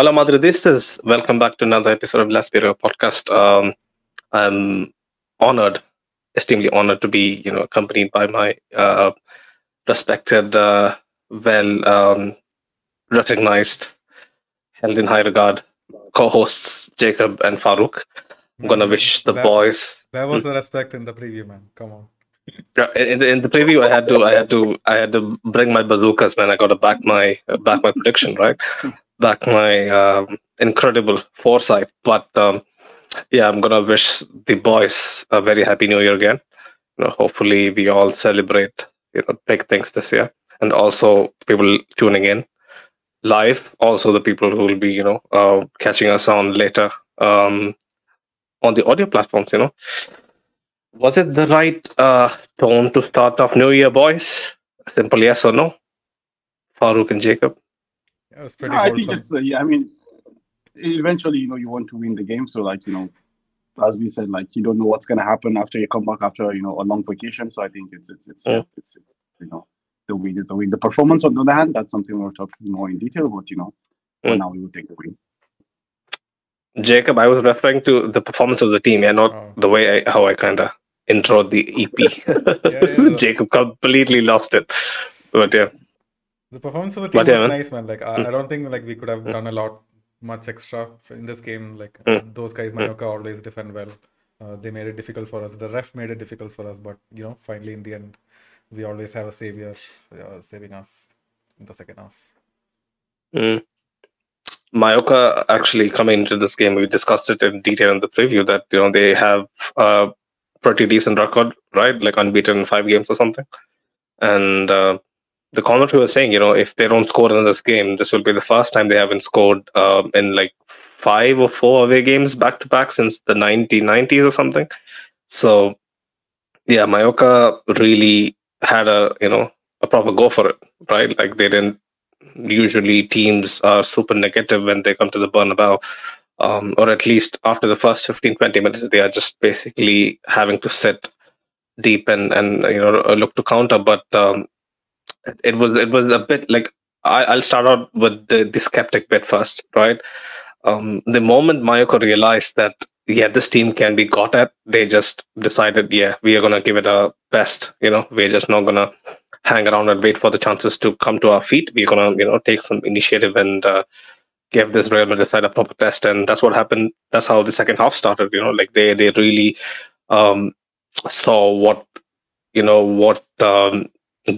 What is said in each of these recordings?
Hola Madre Madridistas, welcome back to another episode of Let's Be Real podcast. Um, I'm honored, extremely honored to be, you know, accompanied by my uh, respected, uh, well um, recognized, held in high regard co-hosts Jacob and Farouk. I'm gonna wish the Where- boys. Where was the respect in the preview, man? Come on. Yeah, In, in the preview, I had to, I had to, I had to bring my bazookas, man. I got to back my, back my prediction, right? Back my um, incredible foresight. But um, yeah, I'm gonna wish the boys a very happy New Year again. You know, hopefully, we all celebrate, you know, big things this year, and also people tuning in live. Also, the people who will be, you know, uh, catching us on later um, on the audio platforms. You know, was it the right uh, tone to start off New Year, boys? Simple yes or no. Farouk and Jacob. Yeah, it was pretty No, I think it's uh, yeah. I mean, eventually, you know, you want to win the game. So, like, you know, as we said, like, you don't know what's going to happen after you come back after you know a long vacation. So, I think it's it's it's Yeah. it's, it's you know the win is the win. The performance, on the other hand, that's something we'll talk more in detail. But you know, for now, we will take the win. Jacob, I was referring to the performance of the team, yeah, not Oh. the way I, how I kind of introed the EP. yeah. Jacob completely lost it. But yeah, The performance of the team yeah, was nice, man. Like I, I don't think like we could have done a lot much extra in this game. Like Mm. those guys, Mallorca always defend well. Uh, they made it difficult for us. The ref made it difficult for us, but you know, finally in the end, we always have a savior uh, saving us in the second half. Mm. Mallorca actually coming into this game, we discussed it in detail in the preview that you know they have a pretty decent record, right? Like unbeaten in five games or something. And uh, the commentary was saying, you know, if they don't score in this game, this will be the first time they haven't scored um, in like five or four away games back to back since the 1990s or something. So, yeah, Mallorca really had a you know a proper go for it, right? Like they didn't usually teams are super negative when they come to the Bernabeu, um, or at least after the first 15, 20 minutes, they are just basically having to sit deep and, and you know, look to counter. But um, it was it was a bit like I, I'll start out with the, the skeptic bit first, right? Um, the moment Mallorca realized that, yeah, this team can be got at, they just decided, yeah, we are to give it our best. You know, we're just not to hang around and wait for the chances to come to our feet. We're gonna, you know, take some initiative and uh, give this Real Madrid side a proper test. And that's what happened. That's how the second half started. You know, like they they really um, saw what you know what um,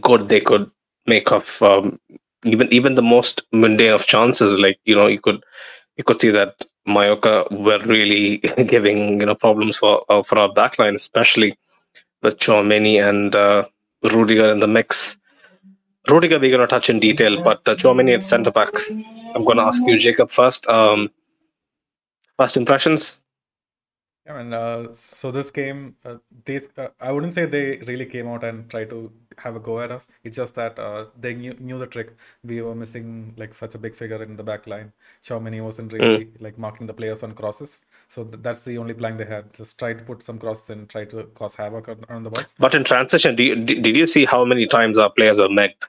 good they could make of um, even even the most mundane of chances. Like you know, you could you could see that Mallorca were really giving you know problems for uh, for our backline, especially with Tchouameni and uh, Rudiger in the mix. Rudiger, we're to touch in detail, but uh, Tchouameni at centre back. I'm to ask you, Jacob, first. Um, first impressions. Yeah, and uh, so this game, uh, uh, I wouldn't say they really came out and tried to have a go at us. It's just that uh, they knew, knew the trick. We were missing like such a big figure in the back line. Tchouameni wasn't really like marking the players on crosses. So th- that's the only plan they had. Just try to put some crosses and try to cause havoc on, on the box. But in transition, do you, did did you see how many times our players were megged?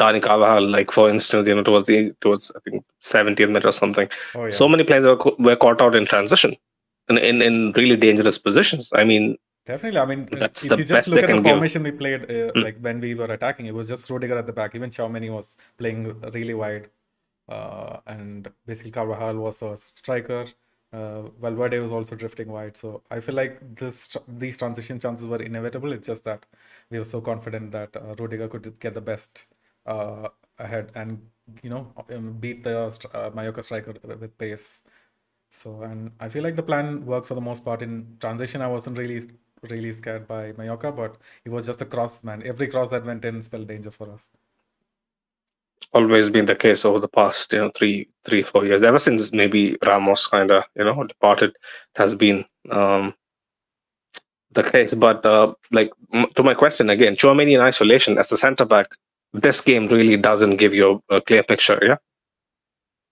Dani Carvajal, like for instance, you know, towards the towards I think 70th minute or something. Oh yeah, So many players were, were caught out in transition, in, in in really dangerous positions. I mean, definitely. I mean, uh, That's if the you best just look at the can give. formation we played, uh, Mm. like when we were attacking, it was just Rudiger at the back. Even Tchouameni was playing really wide, uh, and basically Carvajal was a striker. Uh, Valverde was also drifting wide. So I feel like this these transition chances were inevitable. It's just that we were so confident that uh, Rudiger could get the best uh, ahead and you know um, beat the str- uh, Mallorca striker with pace. So, and I feel like the plan worked for the most part. In transition, I wasn't really, really scared by Mallorca, but it was just a cross, man. Every cross that went in spelled danger for us. always been the case over the past, you know, three, three, four years. Ever since maybe Ramos kind of, you know, departed, has been um, the case. But uh, like to my question again, Tchouameni in isolation as a centre back, this game really doesn't give you a clear picture. Yeah.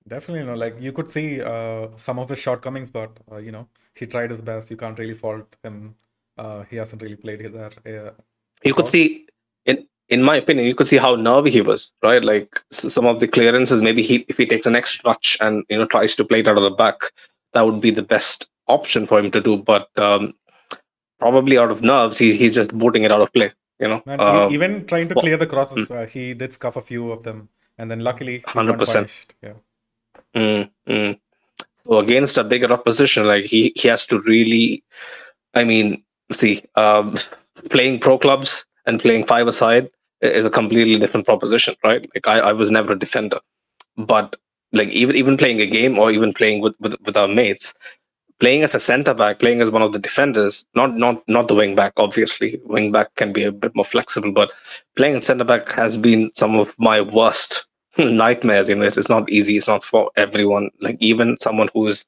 Definitely, you know, like you could see uh, some of his shortcomings, but uh, you know, he tried his best. You can't really fault him. Uh, he hasn't really played there. Uh, You could see in in my opinion, you could see how nervy he was, right? Like some of the clearances, maybe he if he takes an extra touch and you know tries to play it out of the back, that would be the best option for him to do. But um, probably out of nerves, he, he's just booting it out of play. You know, and uh, even trying to clear the crosses, mm. uh, he did scuff a few of them, and then luckily, hundred percent. Yeah. Mm, mm. So against a bigger opposition, like he he has to really, I mean, see, um, playing pro clubs and playing five aside is a completely different proposition, right? Like I, I was never a defender, but like even even playing a game or even playing with, with, with our mates, playing as a centre back, playing as one of the defenders, not not not the wing back. Obviously, wing back can be a bit more flexible, but playing at centre back has been some of my worst nightmares. You know, it's, it's not easy. It's not for everyone. Like even someone who is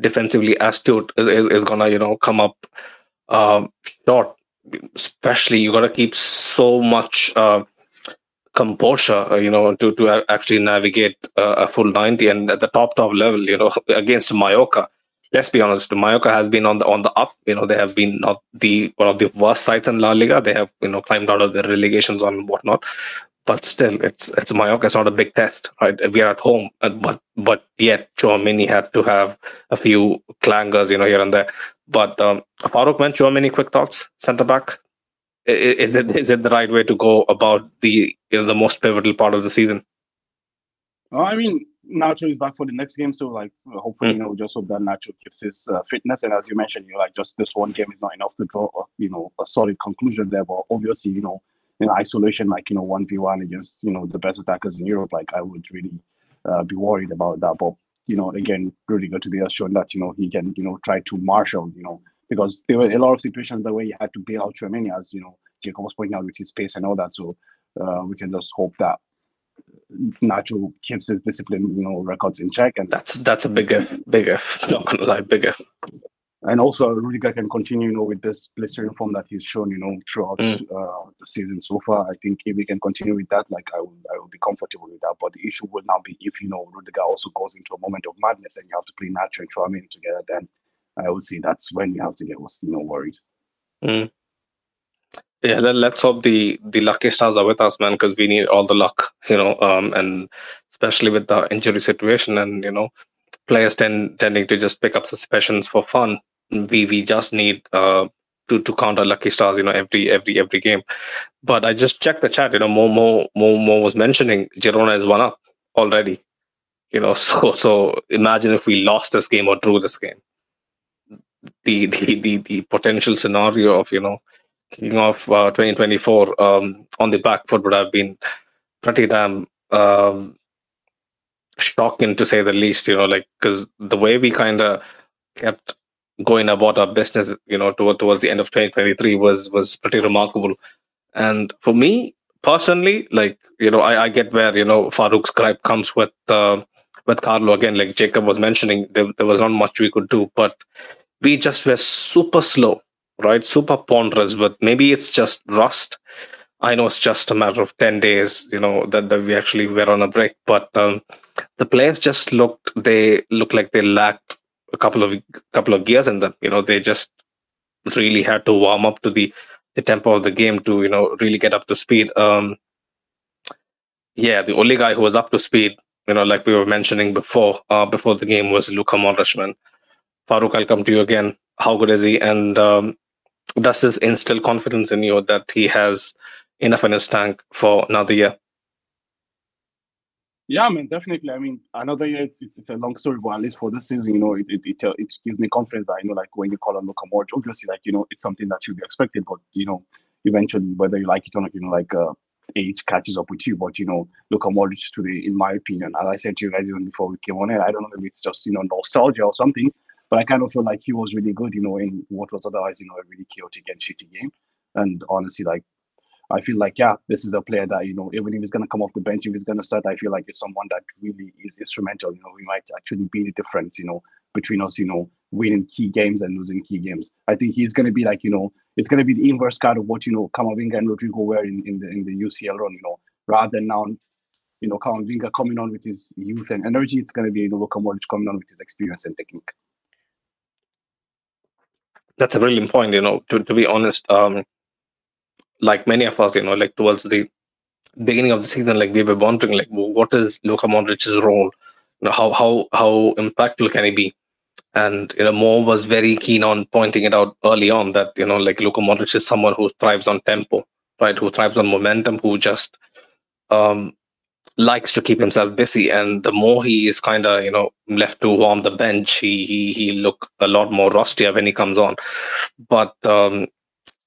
defensively astute is, is, is gonna you know come up um, short especially you got to keep so much uh, composure, uh, you know, to to actually navigate uh, a full ninety and at the top top level, you know, against Mallorca. Let's be honest, Mallorca has been on the on the up. You know, they have been not the one of the worst sides in La Liga. They have you know climbed out of the relegations and whatnot. But still, it's it's Mallorca. It's not a big test, right? We are at home, but but yet Tchouameni had to have a few clangers, you know, here and there. But um, Farouk went. Tchouameni, quick thoughts, centre back. Is it is it the right way to go about the you know the most pivotal part of the season? Well, I mean, Nacho is back for the next game, so like hopefully, mm. you know, just hope that Nacho keeps his uh, fitness. And as you mentioned, you know, like just this one game is not enough to draw, you know, a solid conclusion there. But obviously, you know, in isolation, like you know, one v one against you know the best attackers in Europe, like I would really uh, be worried about that. But you know, again, really Rudiger today has shown that, you know, he can, you know, try to marshal, you know, because there were a lot of situations the way he had to bail out Tchouameni, as, you know, Jacob was pointing out with his pace and all that. So uh, we can just hope that Nacho keeps his discipline, you know, records in check. And that's that's a bigger, bigger, not gonna lie, bigger and also Rudiger can continue, you know, with this blistering form that he's shown, you know, throughout mm. uh, the season so far. I think if we can continue with that, like I will, I will be comfortable with that. But the issue will now be if you know Rudiger also goes into a moment of madness and you have to play Nacho and Tchouameni together, then I would say that's when you have to get, you know, worried. Mm. Yeah, let, us hope the the lucky stars are with us, man, because we need all the luck, you know, um, and especially with the injury situation and you know players tend tending to just pick up suspensions for fun. We we just need uh, to to counter lucky stars, you know, every every every game. But I just checked the chat. You know, Mo Mo Mo, Mo was mentioning Girona is one up already. You know, so so imagine if we lost this game or drew this game. The the the, the potential scenario of you know kicking off uh, 2024 um, on the back foot would have been pretty damn um, shocking to say the least, you know, like because the way we kind of kept going about our business, you know, toward, towards the end of 2023 was was pretty remarkable. And for me personally, like you know, I, I get where you know Farouk's gripe comes with uh, with Carlo again. Like Jacob was mentioning, there, there was not much we could do, but we just were super slow, right? Super ponderous. But maybe it's just rust. I know it's just a matter of 10 days, you know, that, that we actually were on a break, but um, the players just looked they looked like they lacked a couple of couple of gears in them. You know, they just really had to warm up to the the tempo of the game to you know really get up to speed. Um, yeah, the only guy who was up to speed, you know, like we were mentioning before, uh, before the game was Luka Modric. Farouk, I'll come to you again. How good is he? And um, does this instill confidence in you that he has enough in his tank for another year? Yeah, I mean, definitely. I mean, another year, it's, it's, it's a long story, but at least for this season, you know, it it, it, uh, it gives me confidence that, you know, like when you call on Luka Modric, obviously, like, you know, it's something that should be expected, but, you know, eventually, whether you like it or not, you know, like uh, age catches up with you. But, you know, Luka Modric today, in my opinion, as I said to you guys even before we came on it, I don't know if it's just, you know, nostalgia or something, but I kind of feel like he was really good, you know, in what was otherwise, you know, a really chaotic and shitty game. And honestly, like, I feel like, yeah, this is a player that, you know, even if he's going to come off the bench, if he's going to start, I feel like it's someone that really is instrumental. You know, we might actually be the difference, you know, between us, you know, winning key games and losing key games. I think he's going to be like, you know, it's going to be the inverse card of what, you know, Camavinga and Rodrygo were in, in the in the UCL run, you know, rather than now, you know, Camavinga coming on with his youth and energy, it's going to be, you know, Luka Modric coming on with his experience and technique. That's a brilliant point, you know, to, to be honest. Um, like many of us, you know, like towards the beginning of the season, like we were wondering, like, what is Luka Modric's role? You know, how how how impactful can he be? And you know, Mo was very keen on pointing it out early on that you know, like Luka Modric is someone who thrives on tempo, right? Who thrives on momentum, who just um, likes to keep himself busy. And the more he is kind of you know left to warm the bench, he he he look a lot more rustier when he comes on. But um,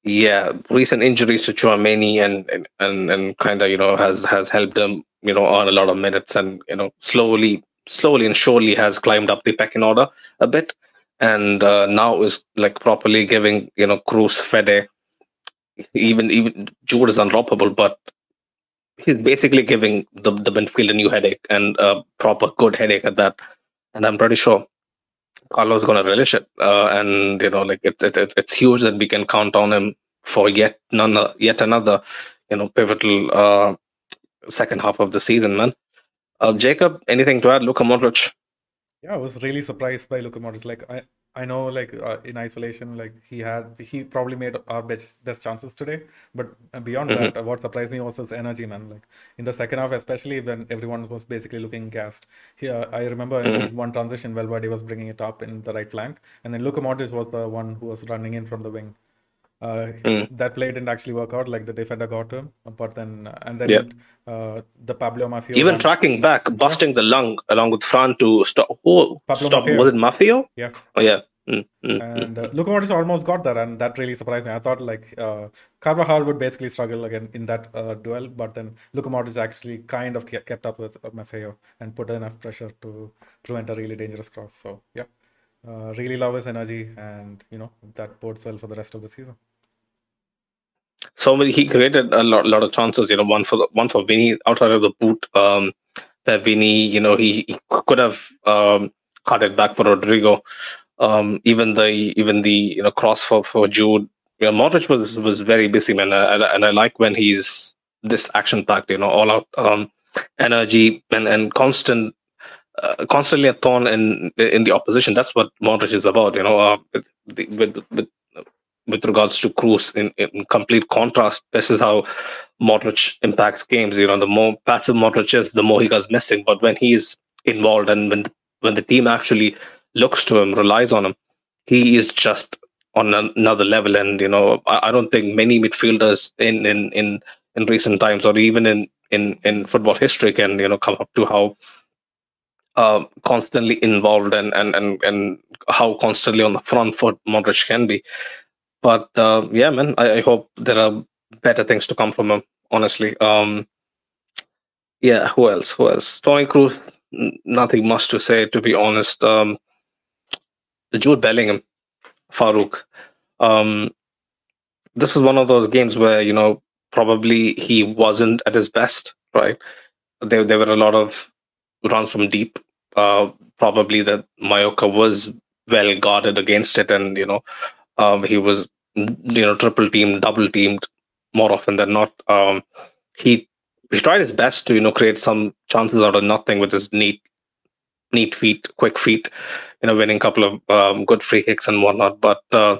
yeah, recent injuries to Tchouameni and and and, kind of you know has has helped him you know earn a lot of minutes and you know slowly slowly and surely has climbed up the pecking order a bit. And uh, now is like properly giving you know Kroos Fede even even Jude is undroppable but he's basically giving the the midfield a new headache and a proper good headache at that. And I'm pretty sure Carlo's going to relish it, uh, and you know, like it's it, it, it's huge that we can count on him for yet none yet another you know pivotal uh, second half of the season, man. Uh, Jacob, anything to add? Luka Modric. Yeah, I was really surprised by Luka Modric. Like I, I know, like uh, in isolation, like he had, he probably made our best best chances today. But beyond mm-hmm. that, what surprised me was his energy, man. Like in the second half, especially when everyone was basically looking gassed. Here, I remember mm-hmm. in one transition, Valverde was bringing it up in the right flank, and then Luka Modric was the one who was running in from the wing. Uh, mm. That play didn't actually work out. Like the defender got him, but then and then yep. uh, the Pablo Maffeo even tracking back, busting yeah. the lung along with Fran to stop. Who Pablo stop? Maffeo. Was it Maffeo? Yeah. Oh yeah. And uh, Luka almost got there, and that really surprised me. I thought like uh, Carvajal would basically struggle again in that uh, duel, but then Luka Modric actually kind of kept up with uh, Maffeo and put enough pressure to prevent a really dangerous cross. So yeah, uh, really love his energy, and you know that bodes well for the rest of the season. So he created a lot, lot of chances. You know, one for the, one for Vinny outside of the boot. Um, that Vinny, you know, he, he could have um, cut it back for Rodrygo. Um, even the even the you know cross for for Jude. You know, Modric was was very busy man, and, and I like when he's this action packed. You know, all out um, energy and and constant uh, constantly a thorn in in the opposition. That's what Modric is about. You know, uh, with, with, with with regards to Kroos in, in complete contrast. This is how Modric impacts games. You know, the more passive Modric is, the more he goes missing. But when he's involved and when when the team actually looks to him, relies on him, he is just on another level. And you know, I, I don't think many midfielders in in in in recent times or even in in in football history can you know come up to how uh, constantly involved and, and and and how constantly on the front foot Modric can be. But uh, yeah, man, I, I, hope there are better things to come from him. Honestly, um, yeah. Who else? Who else? Toni Kroos. Nothing much to say, to be honest. Um, Jude Bellingham, Farouk. Um, this was one of those games where you know probably he wasn't at his best. Right? There, there were a lot of runs from deep. Uh, probably that Mallorca was well guarded against it, and you know um, he was, you know, triple teamed, double teamed more often than not. Um, he he tried his best to you know create some chances out of nothing with his neat neat feet, quick feet, you know, winning a couple of um, good free kicks and whatnot. But uh,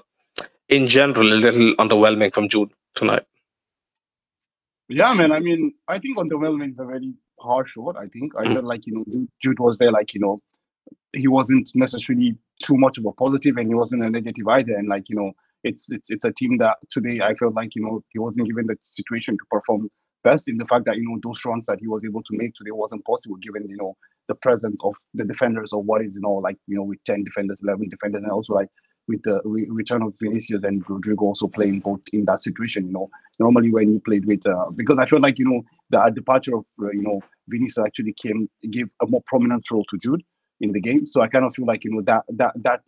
in general, a little underwhelming from Jude tonight. Yeah, man. I mean, I think underwhelming is a very harsh word. I think I felt like you know Jude, Jude was there, like you know, he wasn't necessarily too much of a positive and he wasn't a negative either. And like, you know, it's it's it's a team that today I felt like, you know, he wasn't given the situation to perform best in the fact that, you know, those runs that he was able to make today wasn't possible given, you know, the presence of the defenders or what is, you know, like, you know, with 10 defenders, 11 defenders, and also like with the re- return of Vinicius and Rodrygo also playing both in that situation, you know, normally when you played with, uh, because I feel like, you know, the departure of, uh, you know, Vinicius actually came, gave a more prominent role to Jude in the game. So I kind of feel like you know that that that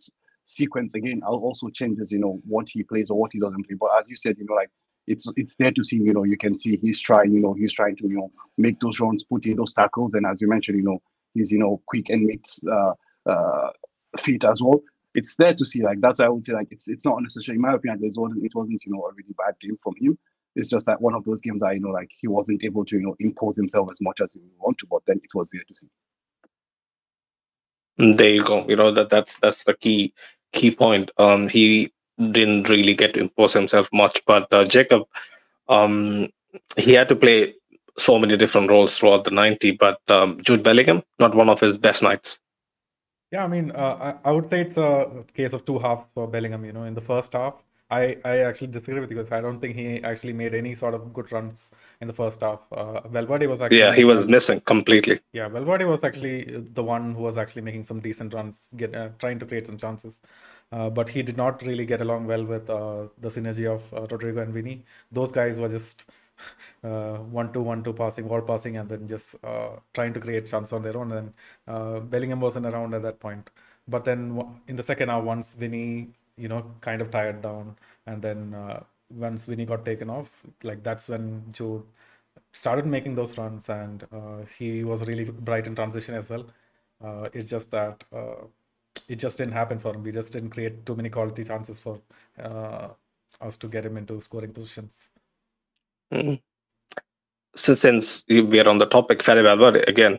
sequence again also changes you know what he plays or what he doesn't play. But as you said, you know like it's it's there to see you know you can see he's trying you know he's trying to you know make those runs, put in those tackles, and as you mentioned, you know he's you know quick and makes uh, uh, feet as well. It's there to see like that's why I would say like it's it's not necessarily in my opinion it wasn't it wasn't you know a really bad game from him. It's just that one of those games that you know like he wasn't able to you know impose himself as much as he wanted to, but then it was there to see. There you go. You know that that's that's the key key point. Um, he didn't really get to impose himself much, but uh, Jacob, Um, he had to play so many different roles throughout the 90, but um, Jude Bellingham, not one of his best nights. Yeah, I mean, uh, I, I would say it's a case of two halves for Bellingham. You know, in the first half, I, I actually disagree with you because I don't think he actually made any sort of good runs in the first half. Uh, Valverde was actually yeah he was missing completely. Yeah, Valverde was actually the one who was actually making some decent runs, get uh, trying to create some chances. Uh, but he did not really get along well with uh, the synergy of uh, Rodrygo and Vinny. Those guys were just one two one two passing, wall passing, and then just uh, trying to create chance on their own. And uh, Bellingham wasn't around at that point. But then in the second half, once Vinny, you know, kind of tired down, and then uh, once Vinny got taken off, like that's when Jude started making those runs, and uh, he was really bright in transition as well. Uh, it's just that uh, it just didn't happen for him. We just didn't create too many quality chances for uh, us to get him into scoring positions. Mm. So since we are on the topic, Fede Valverde again,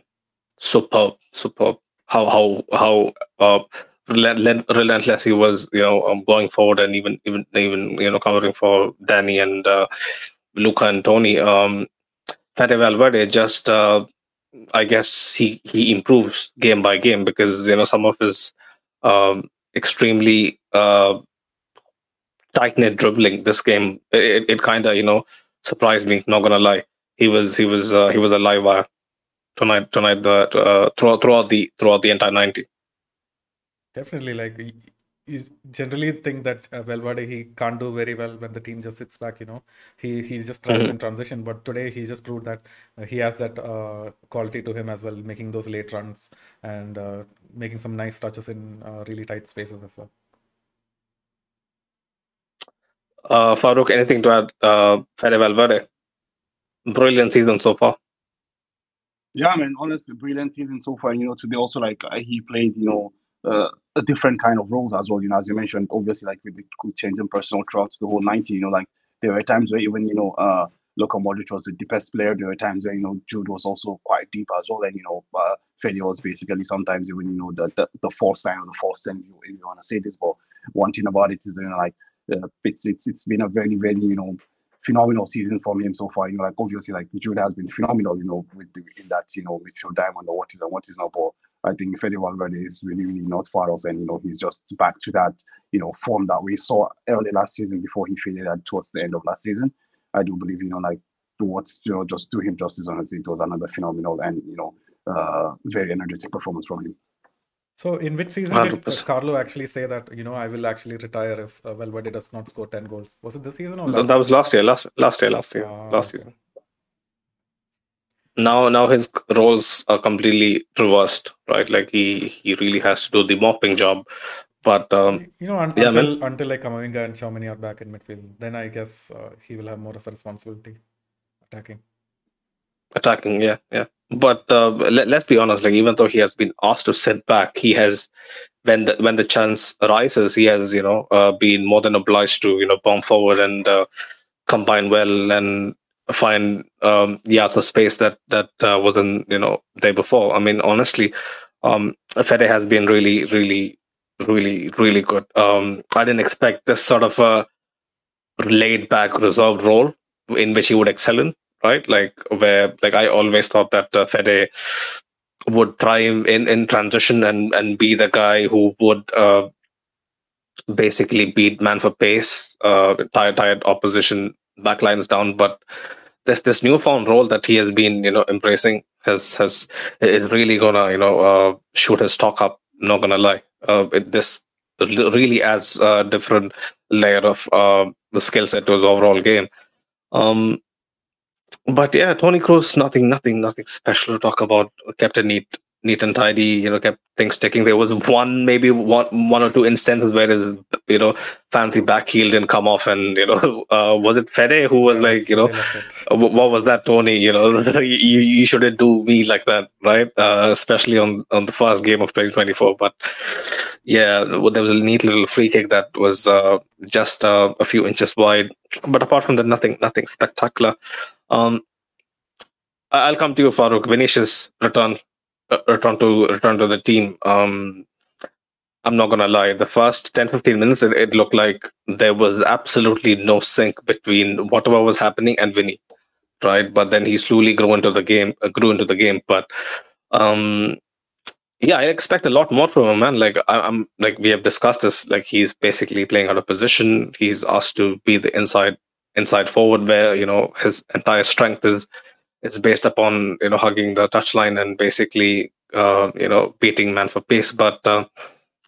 superb, superb. How how how uh, relent- relentless he was, you know, um, going forward and even even even you know covering for Danny and uh, Luka and Toni. Um, Fede Valverde just, uh, I guess he he improves game by game because you know some of his um, extremely uh, tight knit dribbling this game it, it kind of you know surprised me. Not gonna lie, he was he was uh, he was a live wire tonight tonight the uh, throughout throughout the throughout the entire ninety. Definitely, like you generally think that uh, Valverde he can't do very well when the team just sits back. You know, he he just thrives Mhm. in transition. But today he just proved that uh, he has that uh, quality to him as well, making those late runs and uh, making some nice touches in uh, really tight spaces as well. Uh, Farouk, anything to add? Uh, Fede Valverde, brilliant season so far. Yeah, I mean, honestly, brilliant season so far. You know, today also like uh, he played, you know, uh, a different kind of roles as well. You know, as you mentioned, obviously like with the could change in personal throughout the whole ninety. You know, like there were times where even you know, uh, Luka Modric was the deepest player. There were times where you know Jude was also quite deep as well, and you know, uh, Fede was basically sometimes even you know the the, the false sign or the fourth sign if you want to say this. But one thing about it is you know like uh, it's it's it's been a very very you know phenomenal season from him so far. You know, like obviously, like Jude has been phenomenal. You know, with the, in that you know midfield diamond or what is and what is not. But I think Fede Valverde is really really not far off, and you know he's just back to that you know form that we saw early last season before he faded at towards the end of last season. I do believe you know like towards you know just do him justice. on Honestly, it was another phenomenal and you know uh, very energetic performance from him. So, in which season did uh, 100%. Carlo actually say that you know I will actually retire if uh, Valverde does not score ten goals? Was it this season or last? that was last year. Last last year. Last year. Ah, last okay. season. Now now his roles are completely reversed. Right, like he he really has to do the mopping job. But um, You know, un- yeah, man. until until like Camavinga and Tchouameni are back in midfield, then I guess uh, he will have more of a responsibility attacking. Attacking yeah yeah. But uh, let, let's be honest like even though he has been asked to sit back he has when the when the chance arises he has you know uh, been more than obliged to you know bomb forward and uh, combine well and find um the outer space that that uh, wasn't you know there before. I mean honestly um fede has been really really really really good. Um i didn't expect this sort of a laid back reserved role in which he would excel in right? Like where like I always thought that uh, Fede would thrive in in transition and and be the guy who would uh, basically beat man for pace, uh, tired tired opposition backlines down. But this this newfound role that he has been you know embracing has has is really gonna you know uh, shoot his stock up. Not gonna lie, uh, it, this really adds a different layer of uh, the skill set to his overall game. Um, but yeah, Toni Kroos, nothing, nothing, nothing special to talk about. Kept it neat, neat and tidy. You know, kept things ticking. There was one, maybe one, one or two instances where his, you know, fancy back heel didn't come off, and you know, uh, was it Fede who was like, you know, they left it. uh, wh- what was that, Toni? You know, you you shouldn't do me like that, right? Uh, especially on on the first game of 2024. But yeah, there was a neat little free kick that was uh, just uh, a few inches wide. But apart from that, nothing, nothing spectacular. Um, I'll come to you, Farouk. Vinicius return, uh, return to return to the team. Um, I'm not gonna lie. The first 10, 15 minutes, it, it looked like there was absolutely no sync between whatever was happening and Vinny, right? But then he slowly grew into the game, uh, grew into the game. But um, yeah, I expect a lot more from him, man. Like I, am like we have discussed this. Like he's basically playing out of position. He's asked to be the inside inside forward, where you know his entire strength is is based upon you know hugging the touchline and basically uh, you know beating man for pace. But uh,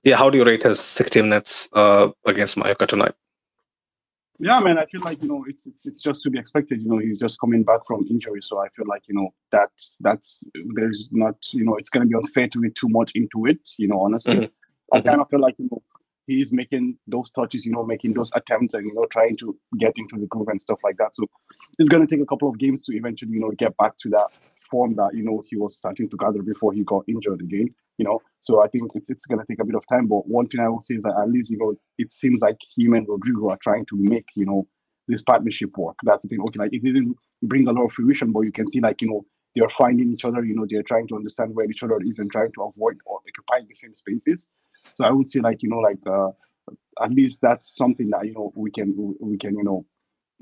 yeah, how do you rate his 60 minutes uh, against Mallorca tonight? Yeah, man, I feel like you know it's, it's it's just to be expected. You know, he's just coming back from injury, so I feel like you know that that's there's not you know it's gonna be unfair to read too much into it. You know, honestly, mm-hmm. I kind of feel like you know he's making those touches, you know, making those attempts, and you know trying to get into the groove and stuff like that. So it's gonna take a couple of games to eventually you know get back to that form that you know he was starting to gather before he got injured again. You know, so I think it's it's gonna take a bit of time. But one thing I will say is that at least you know it seems like him and Rodrygo are trying to make you know this partnership work. That's the thing. Okay, like it didn't bring a lot of fruition, but you can see like you know they're finding each other. You know, they're trying to understand where each other is and trying to avoid or occupying the same spaces. So I would say like you know like uh, at least that's something that you know we can we can you know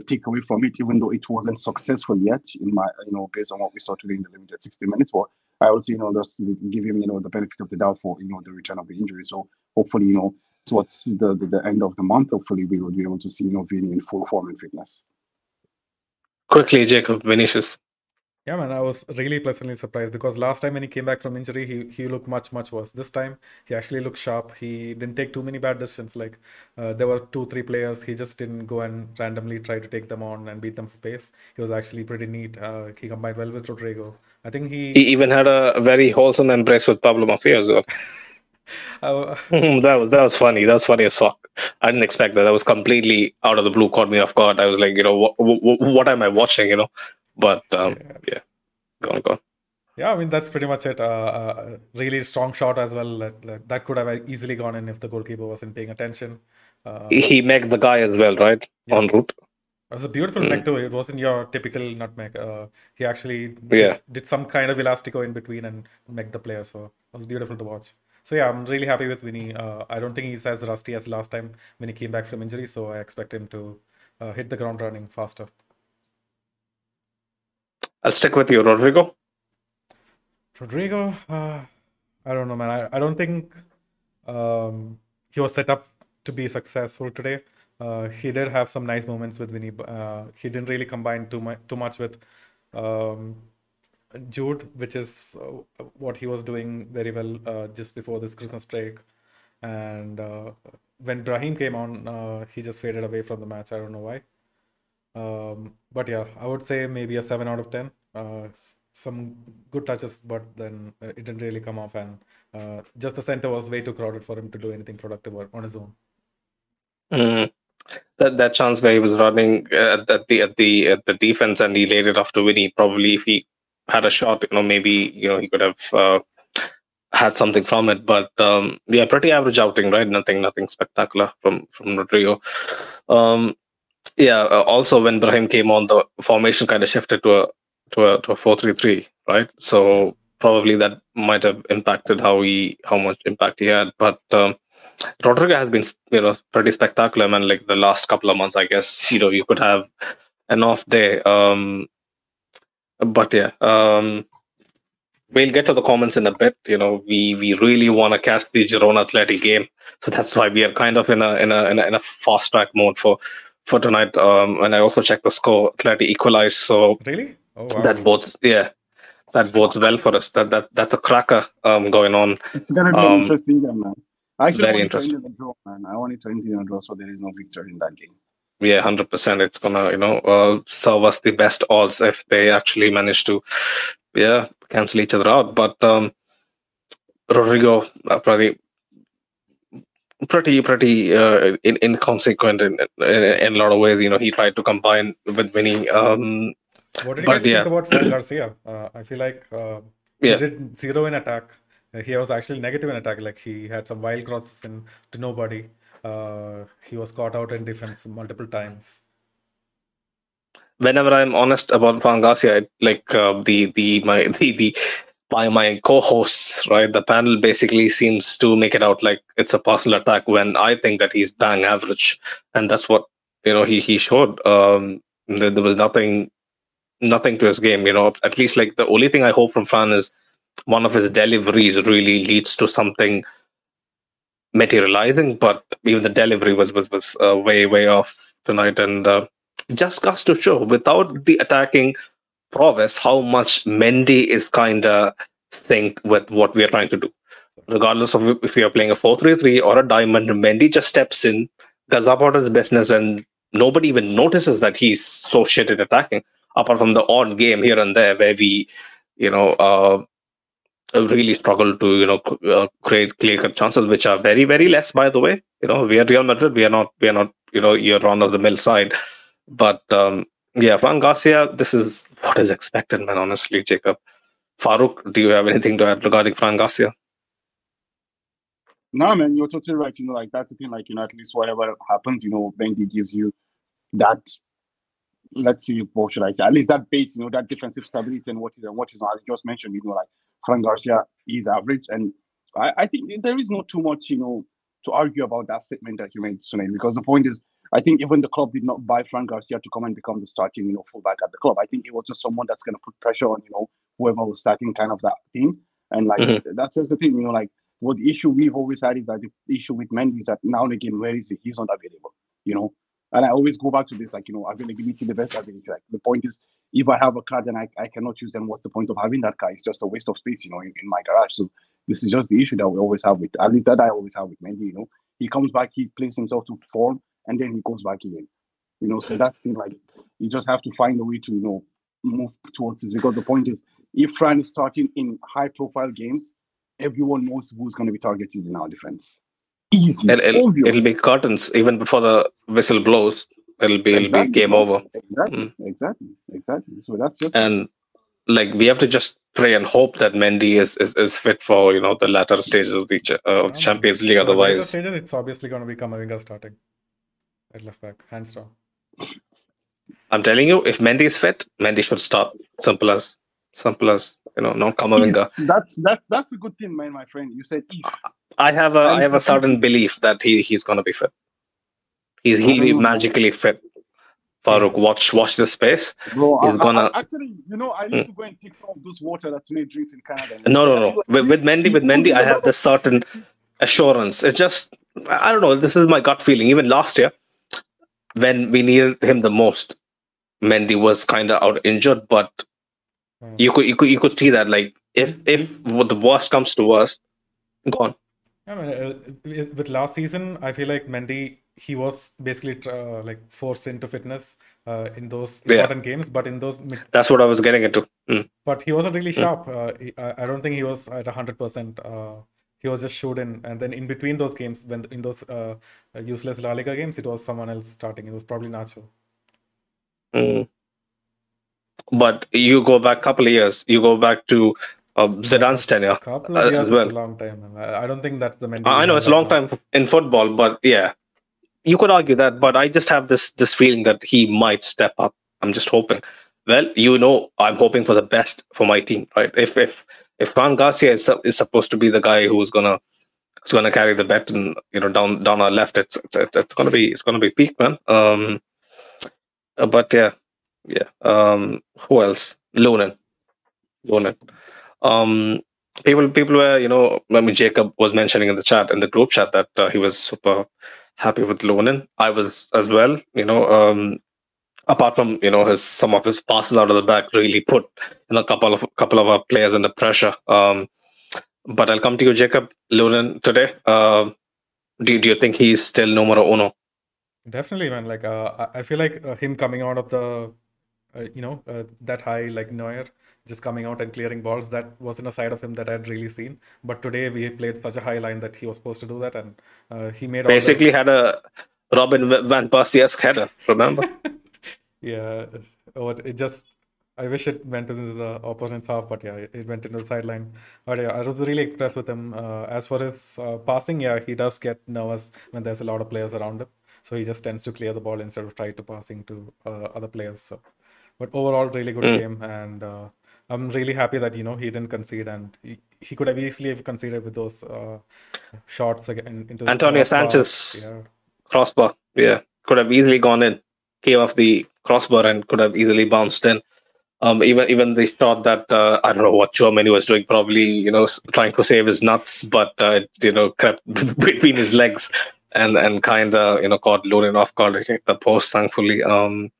take away from it, even though it wasn't successful yet, in my you know, based on what we saw today in the limited 60 minutes. But I also, you know, just give him, you know, the benefit of the doubt for you know the return of the injury. So hopefully, you know, towards the, the, the end of the month, hopefully we will be able to see you know Vini in full form and fitness. Quickly, Jacob Vinicius. Yeah, man, I was really pleasantly surprised because last time when he came back from injury, he, he looked much, much worse. This time, he actually looked sharp. He didn't take too many bad decisions. Like, uh, there were two, three players. He just didn't go and randomly try to take them on and beat them for pace. He was actually pretty neat. Uh, he combined well with Rodrygo. I think he. He even had a very wholesome embrace with Pablo Maffeo as well. Uh, that was that was funny. That was funny as fuck. I didn't expect that. That was completely out of the blue. Caught me off guard. I was like, you know, what what, what am I watching? You know, but um, yeah. yeah. Go on, go on. Yeah, I mean that's pretty much it. Uh, uh, really strong shot as well. That, that could have easily gone in if the goalkeeper wasn't paying attention. Uh, he made the guy as well, right? Yeah. En route. It was a beautiful mm. neck too. It wasn't your typical nutmeg. Uh, he actually yeah. did, did, some kind of elastico in between and make the player. So it was beautiful to watch. So yeah, I'm really happy with Vinny. Uh, I don't think he's as rusty as last time when he came back from injury. So I expect him to uh, hit the ground running faster. I'll stick with you, Rodrygo. Rodrygo, uh, I don't know, man. I, I don't think um, he was set up to be successful today. Uh, he did have some nice moments with Vinny. Uh, he didn't really combine too much too much with um, Jude, which is uh, what he was doing very well uh, just before this Christmas break. And uh, when Brahim came on, he just faded away from the match. I don't know why. Um, but yeah, I would say maybe a seven out of ten. Uh, some good touches, but then uh, it didn't really come off, and uh, just the center was way too crowded for him to do anything productive on his own. Mm. That that chance where he was running at, at the at the at the defense and he laid it off to Vinny. Probably if he had a shot, you know, maybe you know he could have uh, had something from it. But um, yeah, pretty average outing, right? Nothing, nothing spectacular from from Rodrygo. Um, yeah. Uh, also, when Brahim came on, the formation kind of shifted to a to a to a four three three, right? So probably that might have impacted how he how much impact he had. But um, has been you know pretty spectacular, man. Like the last couple of months, I guess you know you could have an off day. Um, but yeah, um, we'll get to the comments in a bit. You know, we we really want to catch the Girona Athletic game, so that's why we are kind of in a in a in a, in a fast track mode for for tonight. Um, and I also checked the score. Atleti equalized. So really, oh, wow. that bodes yeah, that bodes well for us. That that that's a cracker um, going on. It's gonna be um, interesting game, man. I actually very interesting. To draw, man. I want it to end in a draw, so there is no victory in that game. Yeah, hundred percent. It's gonna you know uh, serve us the best odds if they actually manage to yeah cancel each other out. But um, Rodrygo uh, probably pretty pretty uh, in, inconsequent in, in, in a lot of ways. You know, he tried to combine with Vinny. Um, what did you guys yeah. think about Fran Garcia? Uh, I feel like uh, yeah. he did zero in attack. He was actually negative in attack. Like he had some wild crosses in, to nobody. Uh, he was caught out in defense multiple times. Whenever I'm honest about Fran Garcia, like uh, the the my the the by my co-hosts, right? The panel basically seems to make it out like it's a personal attack when I think that he's bang average, and that's what you know he he showed. Um, there, there was nothing nothing to his game. You know, at least like the only thing I hope from Fran is one of his deliveries really leads to something materializing. But even the delivery was was was uh, way way off tonight, and uh, just goes to show without the attacking prowess how much Mendy is kind of synced with what we are trying to do. Regardless of if we are playing a 4 3 3 or a diamond, Mendy just steps in, does about his business, and nobody even notices that he's so shit at attacking apart from the odd game here and there where we, you know, uh, really struggle to, you know, uh, create clear cut chances, which are very, very less, by the way. You know, we are Real Madrid. We are not, we are not, you know, your run of the mill side. But um, yeah, Fran Garcia, this is what is expected, man, honestly, Jacob. Farouk, do you have anything to add regarding Fran Garcia? No, man, you're totally right. You know, like that's the thing. Like, you know, at least whatever happens, you know, Mendy gives you that let's see, what should I say? At least that base, you know, that defensive stability and what is and what is not. As just mentioned, you know, like Fran Garcia is average, and I, I think there is not too much, you know, to argue about that statement that you made, Sunil. Because the point is, I think even the club did not buy Fran Garcia to come and become the starting, you know, fullback at the club. I think it was just someone that's going to put pressure on, you know, whoever was starting kind of that team. And like mm-hmm. that's just the thing, you know, like what the issue we've always had is that the issue with Mendy is that now and again, where is he? He's not available, you know. And I always go back to this, like, you know, availability, the best ability. Like, the point is, if I have a card and I, I cannot use them, what's the point of having that car? It's just a waste of space, you know, in, in my garage. So this is just the issue that we always have with, at least that I always have with Mendy, you know. He comes back, he plays himself to form, and then he goes back again. You know, so that's the thing, like, you just have to find a way to, you know, move towards this. Because the point is, if Fran is starting in high profile games, everyone knows who's going to be targeted in our defense easy. It'll, it'll, it'll, be curtains even before the whistle blows. It'll be exactly. it'll be game over. Exactly, mm. exactly, exactly. So that's just and like we have to just pray and hope that Mendy is is, is fit for you know the latter stages of the uh, of the Champions League. Otherwise, stages, it's obviously going to be Camavinga starting at left back, hands down. I'm telling you, if Mendy is fit, Mendy should start. Simple as simple as you know, not Camavinga. That's that's that's a good thing, man, my friend. You said if. I have a I have a certain belief that he he's gonna be fit. He's he'll be magically fit. Farouk, watch watch the space. Bro, he's I, gonna I, actually, you know, I need mm. to go and take some of this water that's made drinks in Canada. No, no, no. With, with Mendy, with Mendy, I have this certain assurance. It's just I don't know. This is my gut feeling. Even last year, when we needed him the most, Mendy was kind of out injured, but mm. you could you could you could see that like if if the worst comes to worst, gone. I mean, uh, with last season, I feel like Mendy he was basically uh, like forced into fitness uh, in those important yeah. games, but in those that's what I was getting into. Mm. But he wasn't really hmm. sharp. Mm. He, I don't think he was at hundred percent. Uh, he was just shooting, and then in between those games, when in those uh, useless La Liga games, it was someone else starting. It was probably Nacho. Mm. But you go back a couple of years. You go back to uh, Zidane's tenure couple of uh, years as well. a long time. I don't think that's the Mendy. I know it's a long time in football, but yeah, you could argue that. But I just have this this feeling that he might step up. I'm just hoping. Well, you know, I'm hoping for the best for my team, right? If if if Fran Garcia is, is supposed to be the guy who's gonna who's gonna carry the bet and you know down down our left, it's it's, it's gonna be it's gonna be peak, man. Um, uh, but yeah, yeah. Um, who else? Lunin. Lunin um, people people were you know I mean Jacob was mentioning in the chat in the group chat that uh, he was super happy with Lunin. I was as well. You know, um, apart from you know his some of his passes out of the back really put you know a couple of couple of our players under pressure. Um, but I'll come to you, Jacob Lunin today. Uh, do do you think he's still numero uno? Definitely, man. Like uh, I feel like uh, him coming out of the uh, you know uh, that high like Neuer just coming out and clearing balls. That wasn't a side of him that I'd really seen. But today we played such a high line that he was supposed to do that, and uh, he made basically had a Robin van Persie header. Remember? yeah, it just. I wish it went into the opponent's half, but yeah, it went into the sideline. But yeah, I was really impressed with him. Uh, as for his uh, passing, yeah, he does get nervous when there's a lot of players around him, so he just tends to clear the ball instead of try to passing to uh, other players. So, but overall, really good mm. game, and uh, I'm really happy that you know he didn't concede, and he, he could have easily have conceded with those uh, shots again into the Antonio crossbar. Sanchez Yeah. crossbar. Yeah, could have easily gone in, came off the crossbar and could have easily bounced in. Um, even even the shot that uh, I don't know what Germany was doing, probably you know trying to save his nuts, but uh, it, you know crept between his legs and and kind of you know caught Lunin off guard. The post, thankfully. Um,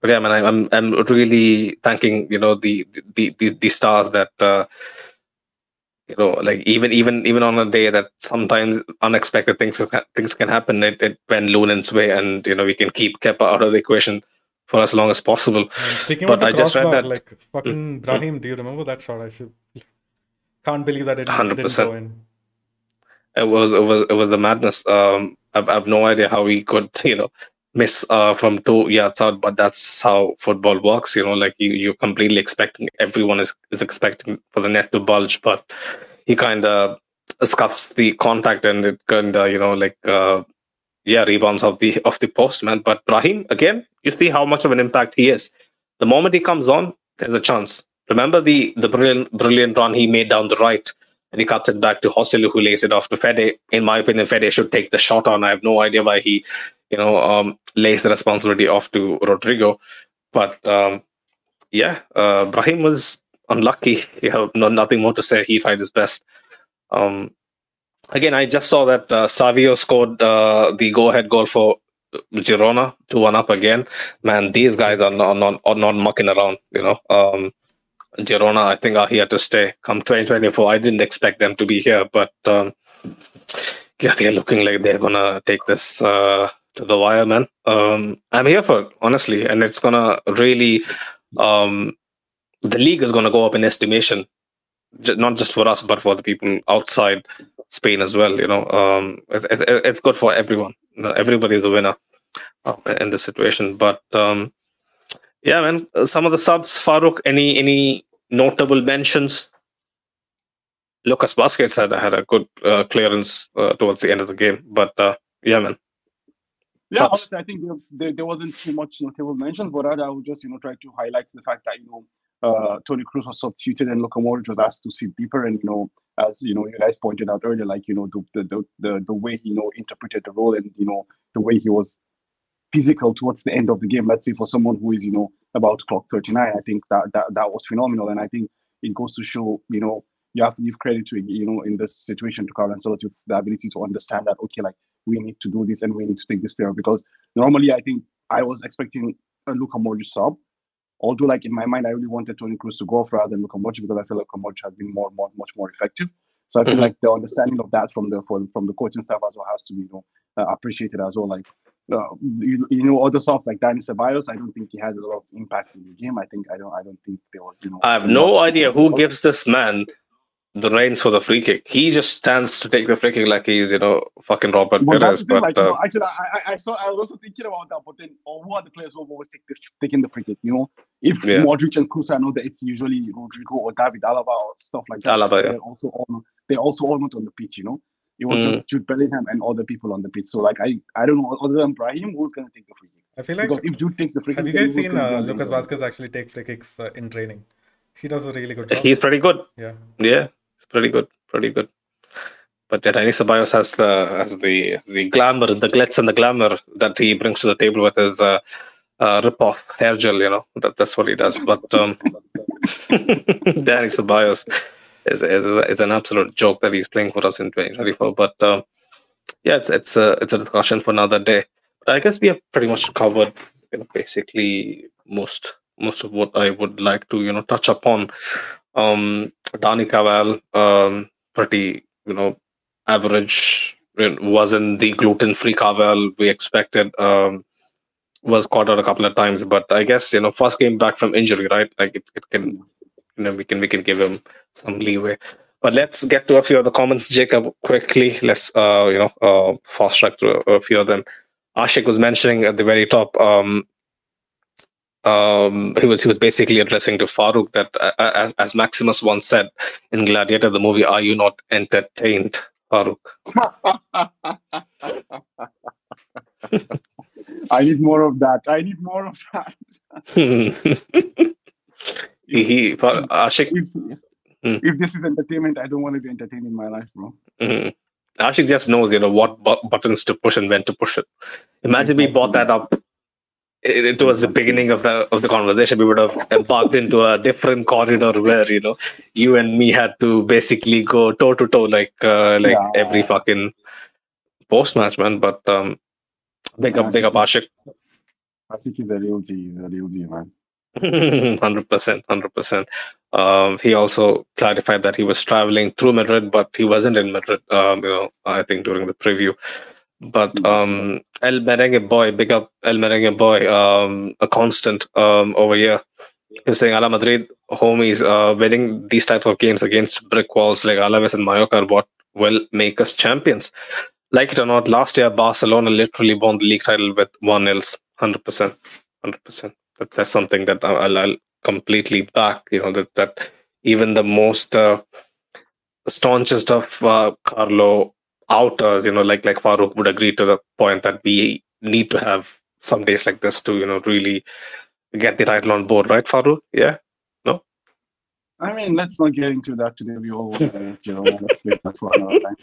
but yeah, man, I'm I'm really thanking you know the the the, the stars that. Uh, you know like even even even on a day that sometimes unexpected things things can happen it, it went Lunin's way and you know we can keep Kepa out of the equation for as long as possible speaking But I just read that- Mm. like fucking Brahim, do you remember that shot? I should can't believe that it, it didn't 100%. go in. it was it was it was the madness um I've, I've no idea how he could you know miss uh from two yards out but that's how football works you know like you you're completely expecting everyone is is expecting for the net to bulge but he kind of scuffs the contact and it kind of you know like uh yeah rebounds of the of the post man but Brahim again you see how much of an impact he is the moment he comes on there's a chance remember the the brilliant brilliant run he made down the right and he cuts it back to Joselu, who lays it off to Fede. In my opinion, Fede should take the shot on. I have no idea why he, you know, um, lays the responsibility off to Rodrygo. But um, yeah, uh, Brahim was unlucky. You have no, nothing more to say. He tried his best. Um, again, I just saw that uh, Savio scored uh, the go-ahead goal for Girona, to one up again. Man, these guys are not, not are not mucking around. You know, um, Girona, I think, are here to stay. Come 2024, I didn't expect them to be here, but um, yeah, they're looking like they're gonna take this uh, to the wire, man. Um, I'm here for it, honestly, and it's gonna really. Um, the league is gonna go up in estimation, not just for us, but for the people outside Spain as well. You know, um, it, it, it's good for everyone. Everybody's a winner uh, in this situation, but. Um, yeah, man. Some of the subs, Farouk. Any any notable mentions? Lucas Vasquez had had a good uh, clearance uh, towards the end of the game, but uh, yeah, man. Yeah, honestly, I think there, there, there wasn't too much notable mention, but rather I would just, you know, try to highlight the fact that, you know, uh, Toni Kroos was substituted and Luka Modric was asked to sit deeper. And, you know, as, you know, you guys pointed out earlier, like, you know, the, the, the, the, way he, you know, interpreted the role and, you know, the way he was physical towards the end of the game, let's say for someone who is, you know, about clock 39, I think that, that, that was phenomenal. And I think it goes to show, you know, you have to give credit to, you know, in this situation to Carlo Ancelotti, the ability to understand that, okay, like, we need to do this and we need to take this player because normally I think I was expecting a Luka Modric sub. Although, like in my mind, I really wanted Toni Kroos to go off rather than Luka Modric because I feel like Luka Modric has been more, more, much more effective. So I feel Mhm. like the understanding of that from the from, from the coaching staff as well has to be, you know, uh, appreciated as well. Like, uh, you, you know, other subs like Danny Ceballos, I don't think he had a lot of impact in the game. I think I don't I don't think there was, you know. I have no idea who gives this man the reins for the free kick. He just stands to take the free kick like he's you know fucking Robert Well, Perez. But like, you know, uh, actually, I, I, I saw. I was also thinking about that, but then, oh, who are the players who have always take the, taking the free kick? You know, if Yeah. Modric and Kroos, I know that it's usually Rodrygo or David Alaba or stuff like that. Alaba, yeah. They're also all they're also all not on the pitch. You know, it was Mm. just Jude Bellingham and other people on the pitch. So, like, I, I don't know other than Brahim, who's gonna take the free kick? I feel like Because if Jude takes the free have kick, have you guys seen uh, Lucas end? Vasquez actually take free kicks uh, in training? He does a really good job. he's pretty good. yeah. Yeah, it's pretty good, pretty good. But yeah, Danny Ceballos has the has the the glamour, the glitz, and the glamour that he brings to the table with his uh, uh, rip off hair gel. You know that that's what he does. But um, Danny Ceballos is, is is an absolute joke that he's playing for us in 2024. But um, yeah, it's it's a it's a discussion for another day. But I guess we have pretty much covered you know basically most most of what I would like to you know touch upon. Um, Dani Caval, um, pretty you know average. Wasn't the gluten free Caval we expected. Um, was caught out a couple of times, but I guess you know first game back from injury, right? Like it, it can you know we can we can give him some leeway. But let's get to a few of the comments, Jacob, quickly. Let's uh, you know uh, fast track through a, a few of them. Ashik was mentioning at the very top. Um, um, he was he was basically addressing to Farouk that uh, as as Maximus once said in Gladiator, the movie, "Are you not entertained, Farouk?" I need more of that. I need more of that. he, he for Ashik. If, Hmm. if this is entertainment, I don't want to be entertained in my life, bro. Mm. Ashik just knows, you know, what bu- buttons to push and when to push it. Imagine we bought that up. It, it was the beginning of the of the conversation. We would have embarked into a different corridor where you know you and me had to basically go toe to toe like uh, like Yeah. every fucking post match, man. But um, big up, big up, Ashik. I think he's a real G. He's a real G, man. Hundred percent, hundred percent. Um, he also clarified that he was traveling through Madrid, but he wasn't in Madrid. Um, you know, I think during the preview. But um, El Merengue boy, big up El Merengue boy, um, a constant um, over here. He's saying Hala Madrid homies, uh, winning these type of games against brick walls like Alaves and Mallorca are what will make us champions. Like it or not, last year Barcelona literally won the league title with one nils, hundred percent, hundred percent. That that's something that I'll, I'll completely back. You know that that even the most uh, staunchest of uh, Carlo outers, you know, like like Farooq would agree to the point that we need to have some days like this to you know really get the title on board, right, Farooq? Yeah. No. I mean, let's not get into that today. We all to, you know, let's leave that for another time.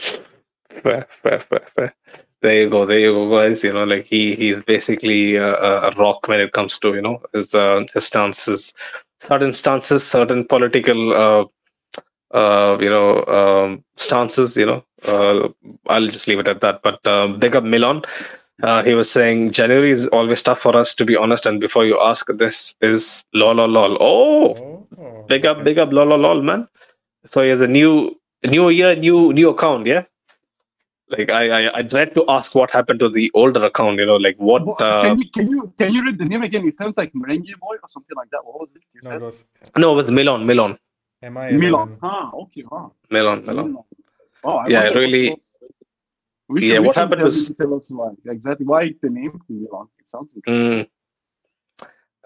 Fair, fair, fair, fair. There you go, there you go, guys. You know, like he he's basically a, a rock when it comes to you know his uh, his stances, certain stances, certain political uh, uh, you know um, stances. You know, uh, I'll just leave it at that. But uh, big up Milan. Uh, he was saying January is always tough for us to be honest. And before you ask, this is lol lol lol. Oh, Oh, big up, big up, lol lol lol, man. So he has a new new year, new new account, yeah. Like I, I, I dread to ask what happened to the older account. You know, like what? What- Uh, can you can you can you read the name again? It sounds like Merengue Boy or something like that. What was it? No, it was no, it was Milan, Milan, MI. Milan. Ah, okay. Huh. Milan, Milan. Oh, I Yeah, really- what Yeah, what happened tell was- tell us why exactly why the name Milan. It sounds interesting. Mm.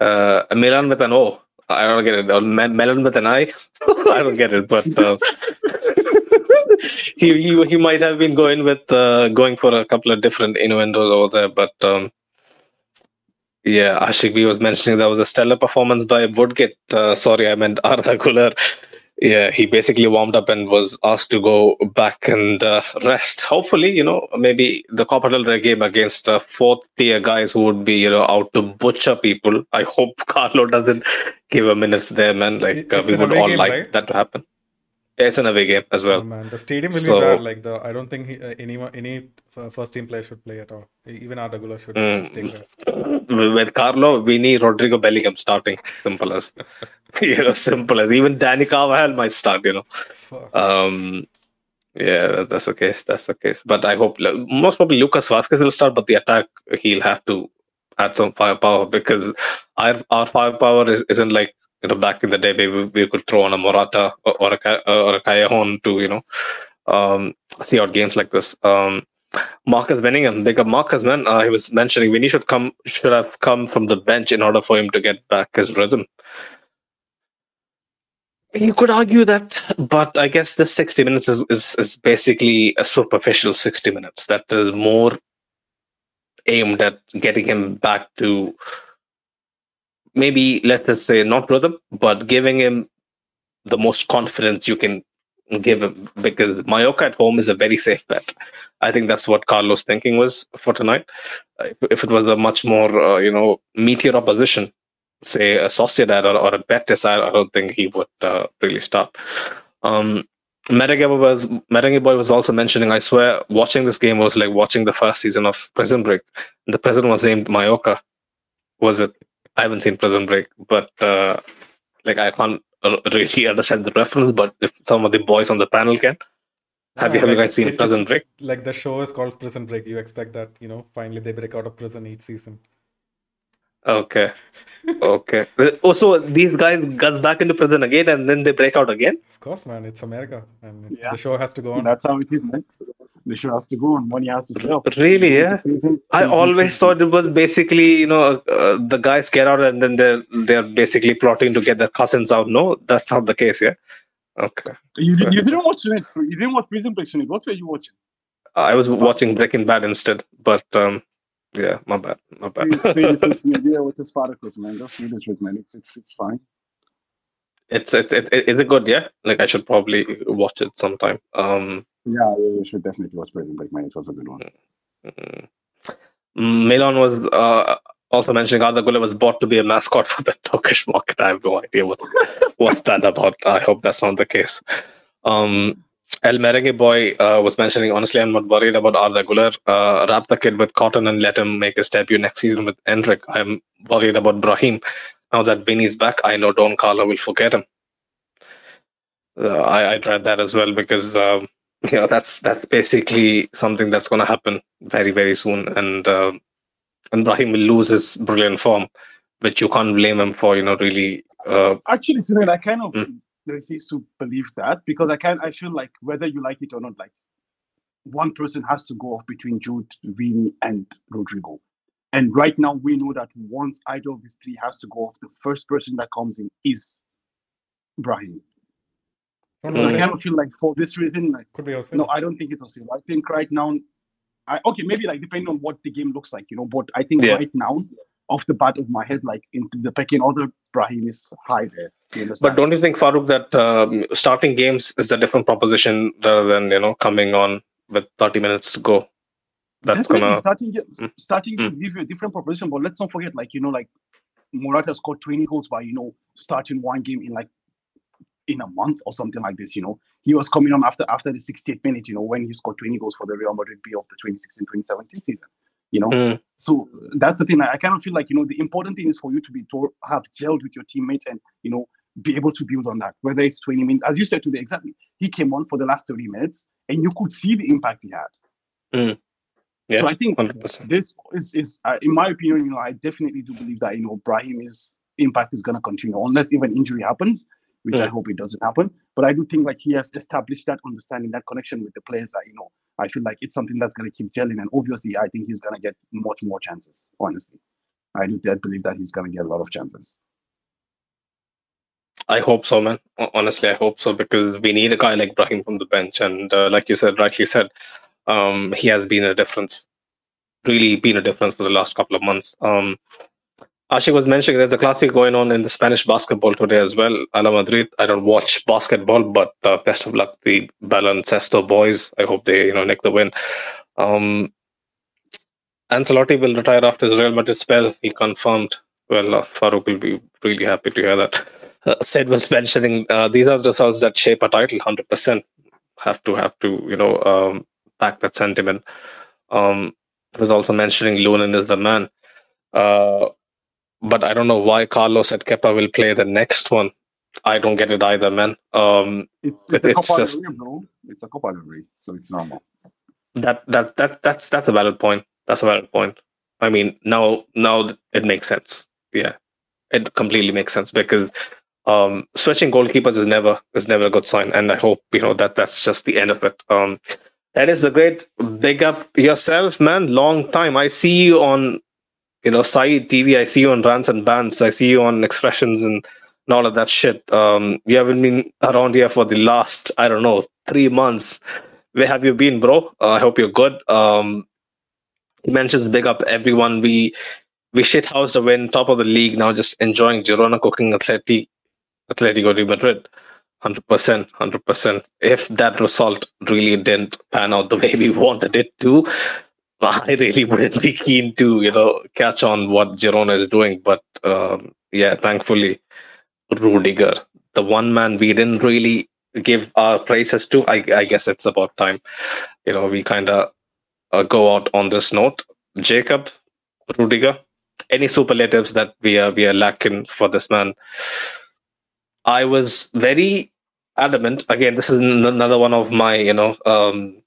Uh, Milan with an O. I don't get it. Or Me- Melon with an I. I don't get it. But uh, he, he he might have been going with uh, going for a couple of different innuendos over there. But um, yeah, Ashik B was mentioning that was a stellar performance by Woodgate. Uh, sorry, I meant Arda Guler. Yeah, he basically warmed up and was asked to go back and uh, rest. Hopefully, you know, maybe the Copa del Rey game against uh, fourth tier guys who would be, you know, out to butcher people. I hope Carlo doesn't give a minutes there, man. Like uh, we would all game, like right? that to happen. Yeah, it's an away game as Oh, well. man, the stadium will So- be bad. Like the, I don't think he, uh, any any first team player should play at all. Even Arda Guler should Mm. just take rest. With Carlo, we need Rodrygo Bellingham starting. Simple as, you know, simple as. Even Danny Carvajal might start. You know. Fuck. Um, yeah, that's the case. That's the case. But I hope most probably Lucas Vasquez will start, but the attack he'll have to add some firepower because our our firepower is, isn't like you know back in the day maybe we could throw on a Morata or, a Ca- or a Callejon to you know um, see out games like this. Um, Marcus Benningham, big up Marcus, man. Uh, he was mentioning Vinny should come should have come from the bench in order for him to get back his rhythm. You could argue that, but I guess this 60 minutes is, is, is basically a superficial 60 minutes that is more aimed at getting him back to maybe, let's just say, not rhythm, but giving him the most confidence you can give him because Mallorca at home is a very safe bet. I think that's what Carlos' thinking was for tonight. If, it was a much more, uh, you know, meteor opposition, say a Sociedad or, or a Betis, I, I don't think he would uh, really start. Um, Merengue was Merengue boy was also mentioning. I swear, watching this game was like watching the first season of Prison Break. The prison was named Mallorca. Was it? I haven't seen Prison Break, but uh, like I can't really understand the reference. But if some of the boys on the panel can, have you No, have you guys seen it- Prison Break? Like the show is called Prison Break. You expect that, you know, finally they break out of prison each season. Okay, okay. Also, these guys got back into prison again, and then they break out again. Of course, man, it's America, and Yeah. the show has to go on. That's how it is, man. Show has to go on. Money has to sell. But really? Yeah. I always thought it was basically, you know, uh, the guys get out and then they're they're basically plotting to get their cousins out. No, that's not the case. Yeah. Okay. You, did, you didn't watch it. You didn't watch Prison Break. Sonic. What were you watching? I was watching Breaking Bad instead, but um, yeah, my bad, my bad. Say the truth. Yeah, Spartacus, man? Just truth, man. It's it's it's fine. It's it's it, it, is it good? Yeah, like I should probably watch it sometime. Um, yeah, you should definitely watch Prison Break, man. It was a good one. Mm-hmm. Milan was uh, also mentioning Arda Güler was bought to be a mascot for the Turkish market. I have no idea what what's that about. I hope that's not the case. Um, El Merengue Boy uh, was mentioning, honestly, I'm not worried about Arda Güler. Uh, wrap the kid with cotton and let him make his debut next season with Endrick. I'm worried about Brahim. Now that Vinny's back, I know Don Carlo will forget him. Uh, I, I dread that as well because um, you know that's that's basically something that's going to happen very very soon, and uh, and Brahim will lose his brilliant form, which you can't blame him for. You know, really. Uh, Actually, Sunil, I kind of mm. refuse to believe that because I can I feel like whether you like it or not, like one person has to go off between Jude, Vini, and Rodrygo. And right now, we know that once either of these three has to go off, the first person that comes in is Brahim. So I kind of feel like for this reason, like, could be also. No, I don't think it's Ozil. I think right now, I okay, maybe like depending on what the game looks like, you know. But I think yeah. right now, off the bat of my head, like in the pecking order, Brahim is high there. But don't you think, Farouk, that um, starting games is a different proposition rather than you know coming on with 30 minutes to go? That's gonna starting mm. starting mm. give you a different proposition. But let's not forget, like you know, like Morata scored 20 goals by you know starting one game in like in a month or something like this. You know, he was coming on after after the 68th minute. You know, when he scored 20 goals for the Real Madrid B of the 2016-2017 season. You know, mm. so that's the thing. I, I kind of feel like you know the important thing is for you to be to have gelled with your teammates and you know be able to build on that. Whether it's 20 minutes, as you said today, exactly. He came on for the last 30 minutes, and you could see the impact he had. Mm. Yeah, so I think 100%. this is, is uh, in my opinion, you know, I definitely do believe that you know Brahim's impact is going to continue unless even injury happens, which I hope it doesn't happen. But I do think like he has established that understanding, that connection with the players. That you know, I feel like it's something that's going to keep gelling, and obviously, I think he's going to get much more chances. Honestly, I do believe that he's going to get a lot of chances. I hope so, man. Honestly, I hope so because we need a guy like Brahim from the bench, and uh, like you said, rightly said, um, he has been a difference, really been a difference for the last couple of months. Um, Ashik was mentioning there's a classic going on in the Spanish basketball today as well. Hala Madrid. I don't watch basketball, but uh, best of luck the Baloncesto boys. I hope they you know nick the win. Um, Ancelotti will retire after his Real Madrid spell. He confirmed. Well, uh, Farouk will be really happy to hear that. Uh, Sid was mentioning uh, these are the results that shape a title. Hundred percent have to have to you know um, back that sentiment. Um, was also mentioning Lunin is the man. Uh, but I don't know why Carlos said Kepa will play the next one. I don't get it either, man. Um, it's, it's, it, it's just. It's a Copa del Rey, so it's normal. That that that that's that's a valid point. That's a valid point. I mean, now now it makes sense. Yeah, it completely makes sense because um, switching goalkeepers is never is never a good sign, and I hope you know that that's just the end of it. Um, that is a great big up yourself, man. Long time. I see you on, you know, Side TV. I see you on Rants and Bands. I see you on Expressions and, all of that shit. Um, you haven't been around here for the last, I don't know, three months. Where have you been, bro? Uh, I hope you're good. Um, he mentions big up everyone. We we shit housed a win, top of the league now, just enjoying Girona cooking Atleti, Atletico de Madrid. Hundred percent, hundred percent. If that result really didn't pan out the way we wanted it to, I really wouldn't be keen to, you know, catch on what Girona is doing. But um, yeah, thankfully, Rudiger, the one man we didn't really give our praises to. I, I guess it's about time. You know, we kind of uh, go out on this note. Jacob, Rudiger, any superlatives that we are we are lacking for this man? I was very adamant. Again, this is another one of my, you know, um,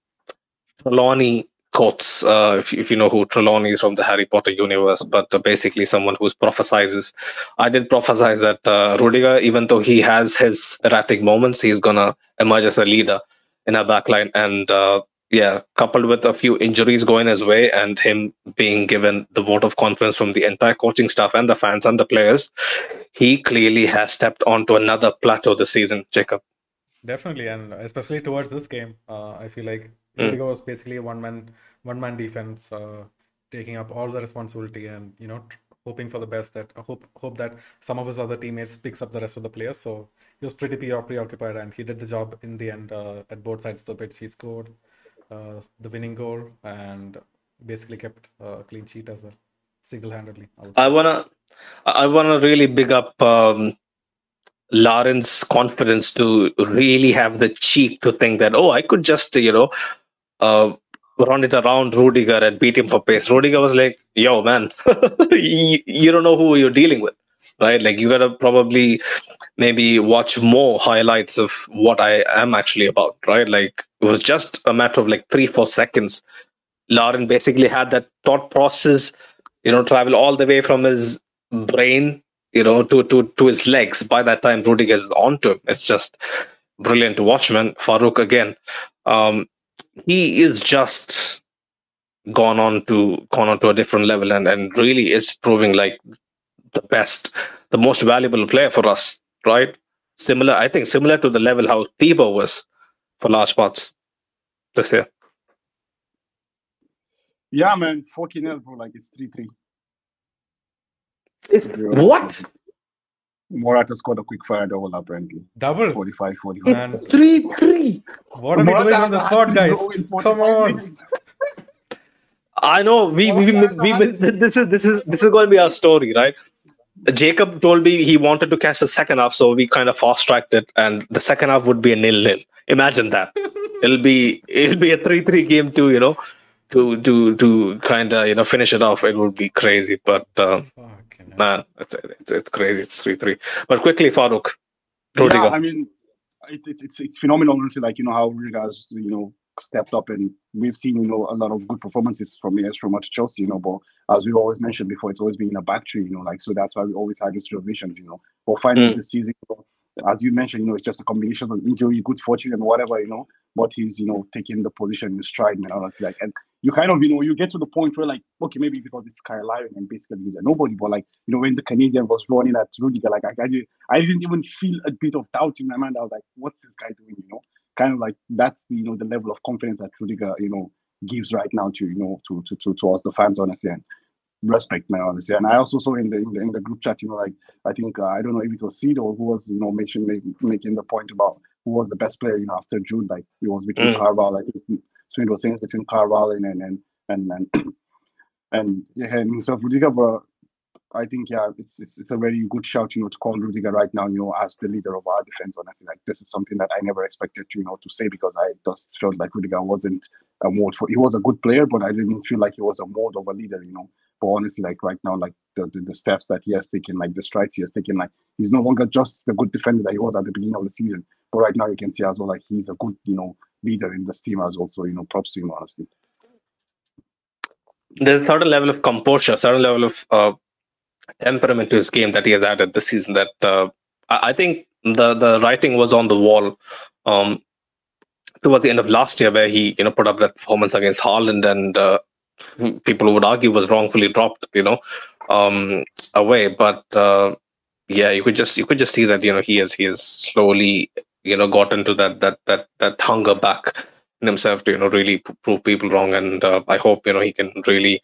Trelawney quotes. Uh, if, if, you know who Trelawney is from the Harry Potter universe, but uh, basically someone who prophesizes. I did prophesize that uh, Rudiger, even though he has his erratic moments, he's gonna emerge as a leader in our backline. And uh, yeah, coupled with a few injuries going his way and him being given the vote of confidence from the entire coaching staff and the fans and the players, he clearly has stepped onto another plateau this season, Jacob. Definitely, and especially towards this game, uh, I feel like mm. was basically a one man one man defense, uh, taking up all the responsibility and you know hoping for the best. That I hope hope that some of his other teammates picks up the rest of the players. So he was pretty preoccupied, and he did the job in the end uh, at both sides of the pitch. He scored uh, the winning goal and basically kept a clean sheet as well, single-handedly. I, wanna, I wanna really big up. Um, Larin's confidence to really have the cheek to think that oh I could just you know uh, run it around Rudiger and beat him for pace. Rudiger was like, yo, man, you, you, don't know who you're dealing with, right? Like, you gotta probably maybe watch more highlights of what I am actually about, right? Like, it was just a matter of like three, four seconds. Larin basically had that thought process, you know, travel all the way from his brain, you know, to, to, to his legs. By that time, Rudiger is onto him. It's just brilliant to watch, man. Farouk again. Um, he is just gone on to gone on to a different level and, and really is proving like the best, the most valuable player for us, right? Similar, I think, similar to the level how Thibaut was for large parts this year. Yeah, man, fucking hell, bro. Like it's three three. It's what? Morata scored a quick fire double apparently. Double? 45 45. Man. 3 3. What are Morata we doing on the spot, guys? Come on. I know we, we, we, we, this is this is this is going to be our story, right? Jacob told me he wanted to catch the second half, so we kind of fast tracked it, and the second half would be a nil nil. Imagine that. it'll be it'll be a three three game too, you know, to to to kind of you know finish it off. It would be crazy, but um, man, it's, it's, it's crazy. It's three three. But quickly, Farouk, Rudiger. Yeah, I mean, it's it's it's, it's phenomenal. Honestly, like you know how Rudiger has you know stepped up, and we've seen you know a lot of good performances from AS from at Chelsea. You know, but as we always mentioned before, it's always been a back tree. You know, like so that's why we always had these reservations. You know, but finally mm. this season. You know, as you mentioned, you know, it's just a combination of injury, good fortune, and whatever, you know. But he's, you know, taking the position in stride, man. Honestly, like, and you kind of, you know, you get to the point where like, okay, maybe because it's Cyle Larin and basically he's a nobody, but like, you know, when the Canadian was running at Rudiger, like, I, I, I didn't even feel a bit of doubt in my mind. I was like, what's this guy doing? You know, kind of like that's the, you know, the level of confidence that Rudiger, you know, gives right now to, you know, to to to, to us the fans, honestly, and respect, man, honestly. And I also saw in the in the, in the group chat, you know, like I think uh, I don't know if it was Seed or who was, you know, making making the point about who was the best player, you know, after Jude. Like it was between mm. Carvalho, I think Swin was saying between Carvalho and and and and and, and yeah, and himself Rudiger, but I think yeah, it's, it's it's a very good shout, you know, to call Rudiger right now, you know, as the leader of our defense. Honestly, like this is something that I never expected to, you know, to say because I just felt like Rudiger wasn't a mold for. He was a good player, but I didn't feel like he was a mold of a leader, you know. But honestly, like right now, like the, the, the steps that he has taken, like the strides he has taken, like he's no longer just the good defender that he was at the beginning of the season. But right now, you can see as well, like he's a good, you know, leader in this team as well. You know, props to him, honestly. There's a certain level of composure, certain level of uh, temperament to his game that he has added this season that uh, I think the the writing was on the wall um, towards the end of last year where he you know put up that performance against Haaland and uh, people would argue was wrongfully dropped you know um, away. But uh, yeah you could just you could just see that you know he has he has slowly you know got into that that that that hunger back in himself to you know really prove people wrong. And uh, I hope you know he can really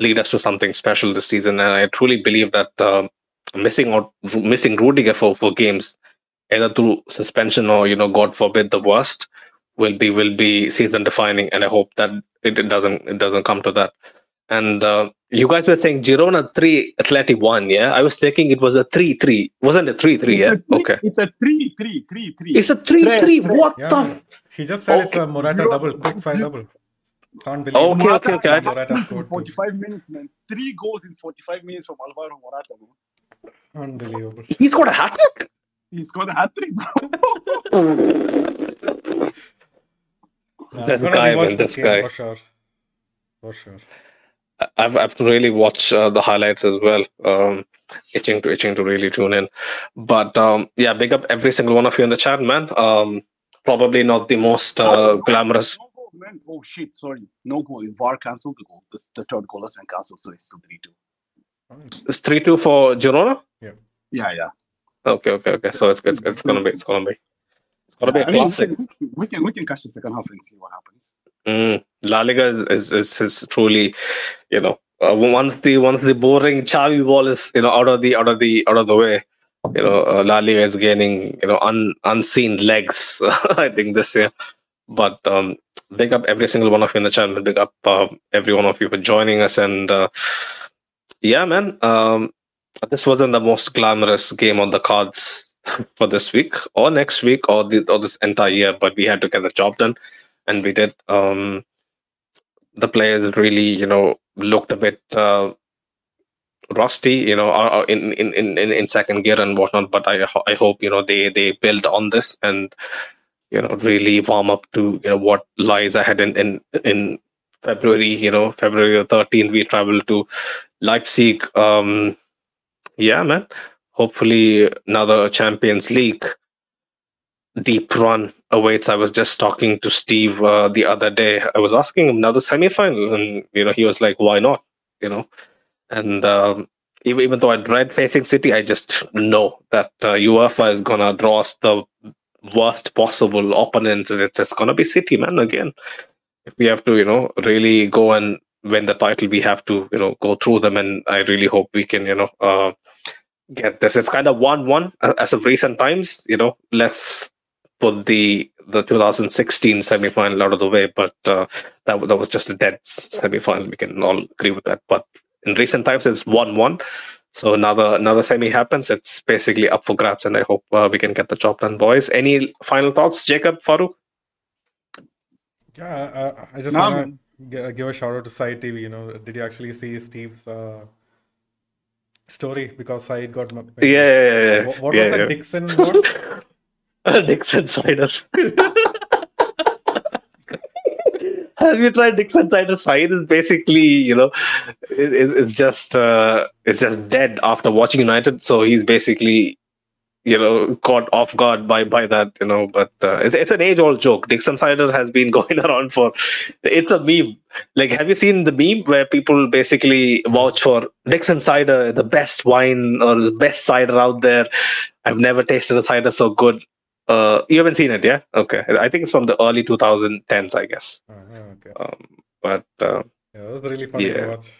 lead us to something special this season. And I truly believe that uh, missing out, missing Rudiger for, for games, either through suspension or you know, God forbid, the worst, will be will be season defining. And I hope that it, it doesn't it doesn't come to that. And uh, you guys were saying Girona three, Athletic one. Yeah, I was thinking it was a three three. Wasn't it three three? Yeah, three, okay. It's a three three three three. It's a three three. three. What yeah, the? He just said okay. it's a Morata double, quick fire double. Can't believe okay, Morata, okay, okay. Morata scored 45 minutes, man. Three goals in 45 minutes from Alvaro Morata, man. Unbelievable. He scored a hat trick? He scored a hat trick, bro. this guy, man, this guy. For sure. For sure. I've I've to really watch uh, the highlights as well. Um, itching to itching to really tune in. But um, yeah, big up every single one of you in the chat, man. Um, probably not the most uh, glamorous man. Oh shit, sorry. No goal. VAR cancelled the goal. The, the third goal has been cancelled, so it's still 3 2. It's 3 2 for Girona? Yeah. Yeah, yeah. Okay, okay, okay. So it's it's, it's gonna be it's gonna be it's gonna be a I classic. Mean, we, can, we can catch the second half and see what happens. Mm, La Liga is, is, is, is truly, you know, uh, once the once the boring Xavi ball is you know out of the out of the out of the way, you know uh, La Liga is gaining you know un, unseen legs. I think this year, but um, big up every single one of you in the channel. Big up uh, every one of you for joining us. And uh, yeah, man, um, this wasn't the most glamorous game on the cards for this week or next week or the, or this entire year, but we had to get the job done, and we did. Um, the players really, you know, looked a bit uh, rusty, you know, uh, uh, in, in in in second gear and whatnot. But I I hope you know they they build on this and you know really warm up to you know what lies ahead in in, in February. You know, February thirteenth, we travel to Leipzig. Um, yeah, man. Hopefully, another Champions League deep run awaits. I was just talking to Steve uh, the other day. I was asking him another semi-final, and you know, he was like, "Why not?" You know, and um, even even though I dread facing City, I just know that uh, UEFA is gonna draw us the worst possible opponents, and it's, it's gonna be City, man. Again, if we have to, you know, really go and win the title, we have to, you know, go through them, and I really hope we can, you know, uh, get this. It's kind of one-one as of recent times. You know, let's put the the 2016 semi-final out of the way, but uh, that that was just a dead semi-final. We can all agree with that. But in recent times, it's one-one. So another another semi happens. It's basically up for grabs, and I hope uh, we can get the job done, boys. Any final thoughts, Jacob Farooq? Yeah, uh, I just no, want to give a shout out to Side TV. You know, did you actually see Steve's uh, story? Because Side got yeah, yeah, yeah, What, what yeah, was yeah. that Dixon? What? Dixon cider. have you tried Dixon cider cider? Is basically, you know, it, it, it's just uh, it's just dead after watching United. So he's basically, you know, caught off guard by by that, you know. But uh, it's, it's an age old joke. Dixon cider has been going around for. It's a meme. Like, have you seen the meme where people basically vouch for Dixon cider, the best wine or the best cider out there? I've never tasted a cider so good. Uh, you haven't seen it, yeah? Okay. I think it's from the early 2010s, I guess. Oh, okay. Um, but uh, yeah, it was really fun yeah. to watch.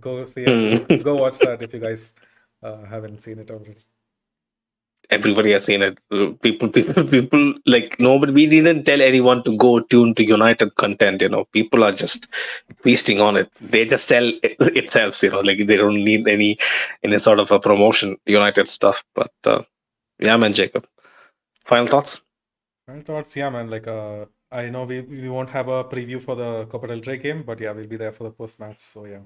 Go see it. Go watch that if you guys uh, haven't seen it already. Everybody has seen it. People, people, people. Like nobody. We didn't tell anyone to go tune to United content. You know, people are just feasting on it. They just sell it itself. You know, like they don't need any any sort of a promotion. United stuff. But uh, yeah, man, Jacob. Final thoughts? Final thoughts, yeah, man. Like, uh, I know we we won't have a preview for the Copa del Rey game, but yeah, we'll be there for the post match. So yeah,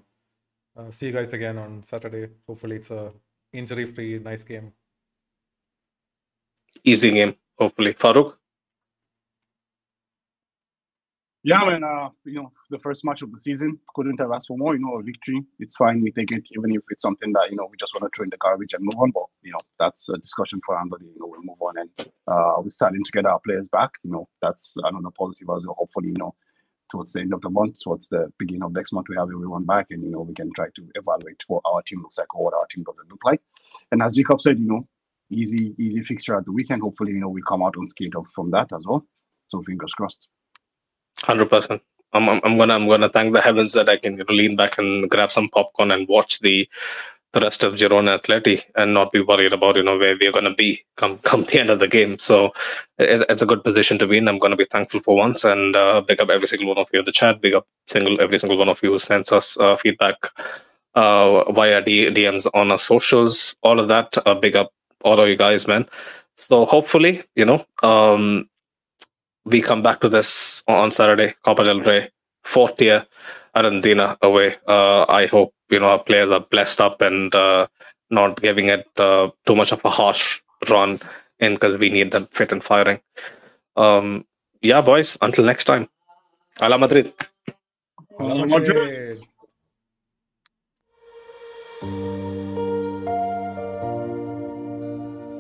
uh, see you guys again on Saturday. Hopefully, it's a injury-free, nice game. Easy game, hopefully. Farooq. Yeah, man. Uh, you know, the first match of the season couldn't have asked for more. You know, a victory. It's fine. We take it, even if it's something that you know we just want to throw in the garbage and move on. But you know, that's a discussion for another day. You know, we'll move on and uh, we're starting to get our players back. You know, that's another positive as well. Hopefully, you know, towards the end of the month, towards the beginning of next month, we have everyone back, and you know, we can try to evaluate what our team looks like or what our team doesn't look like. And as Jacob said, you know, easy, easy fixture at the weekend. Hopefully, you know, we come out unscathed from that as well. So fingers crossed. Hundred percent. I'm, I'm, I'm gonna I'm gonna thank the heavens that I can lean back and grab some popcorn and watch the the rest of Girona Atleti and not be worried about you know where we're gonna be come come the end of the game. So it, it's a good position to be in. I'm gonna be thankful for once and uh, big up every single one of you in the chat. Big up single every single one of you who sends us uh, feedback uh, via D- DMs on our socials. All of that. Uh, big up all of you guys, man. So hopefully, you know, um, we come back to this on Saturday, Copa del Rey, fourth year, Arandina away. Uh, I hope you know our players are blessed up and uh, not giving it uh, too much of a harsh run in because we need them fit and firing. Um, yeah, boys. Until next time. Hala Madrid. Madrid.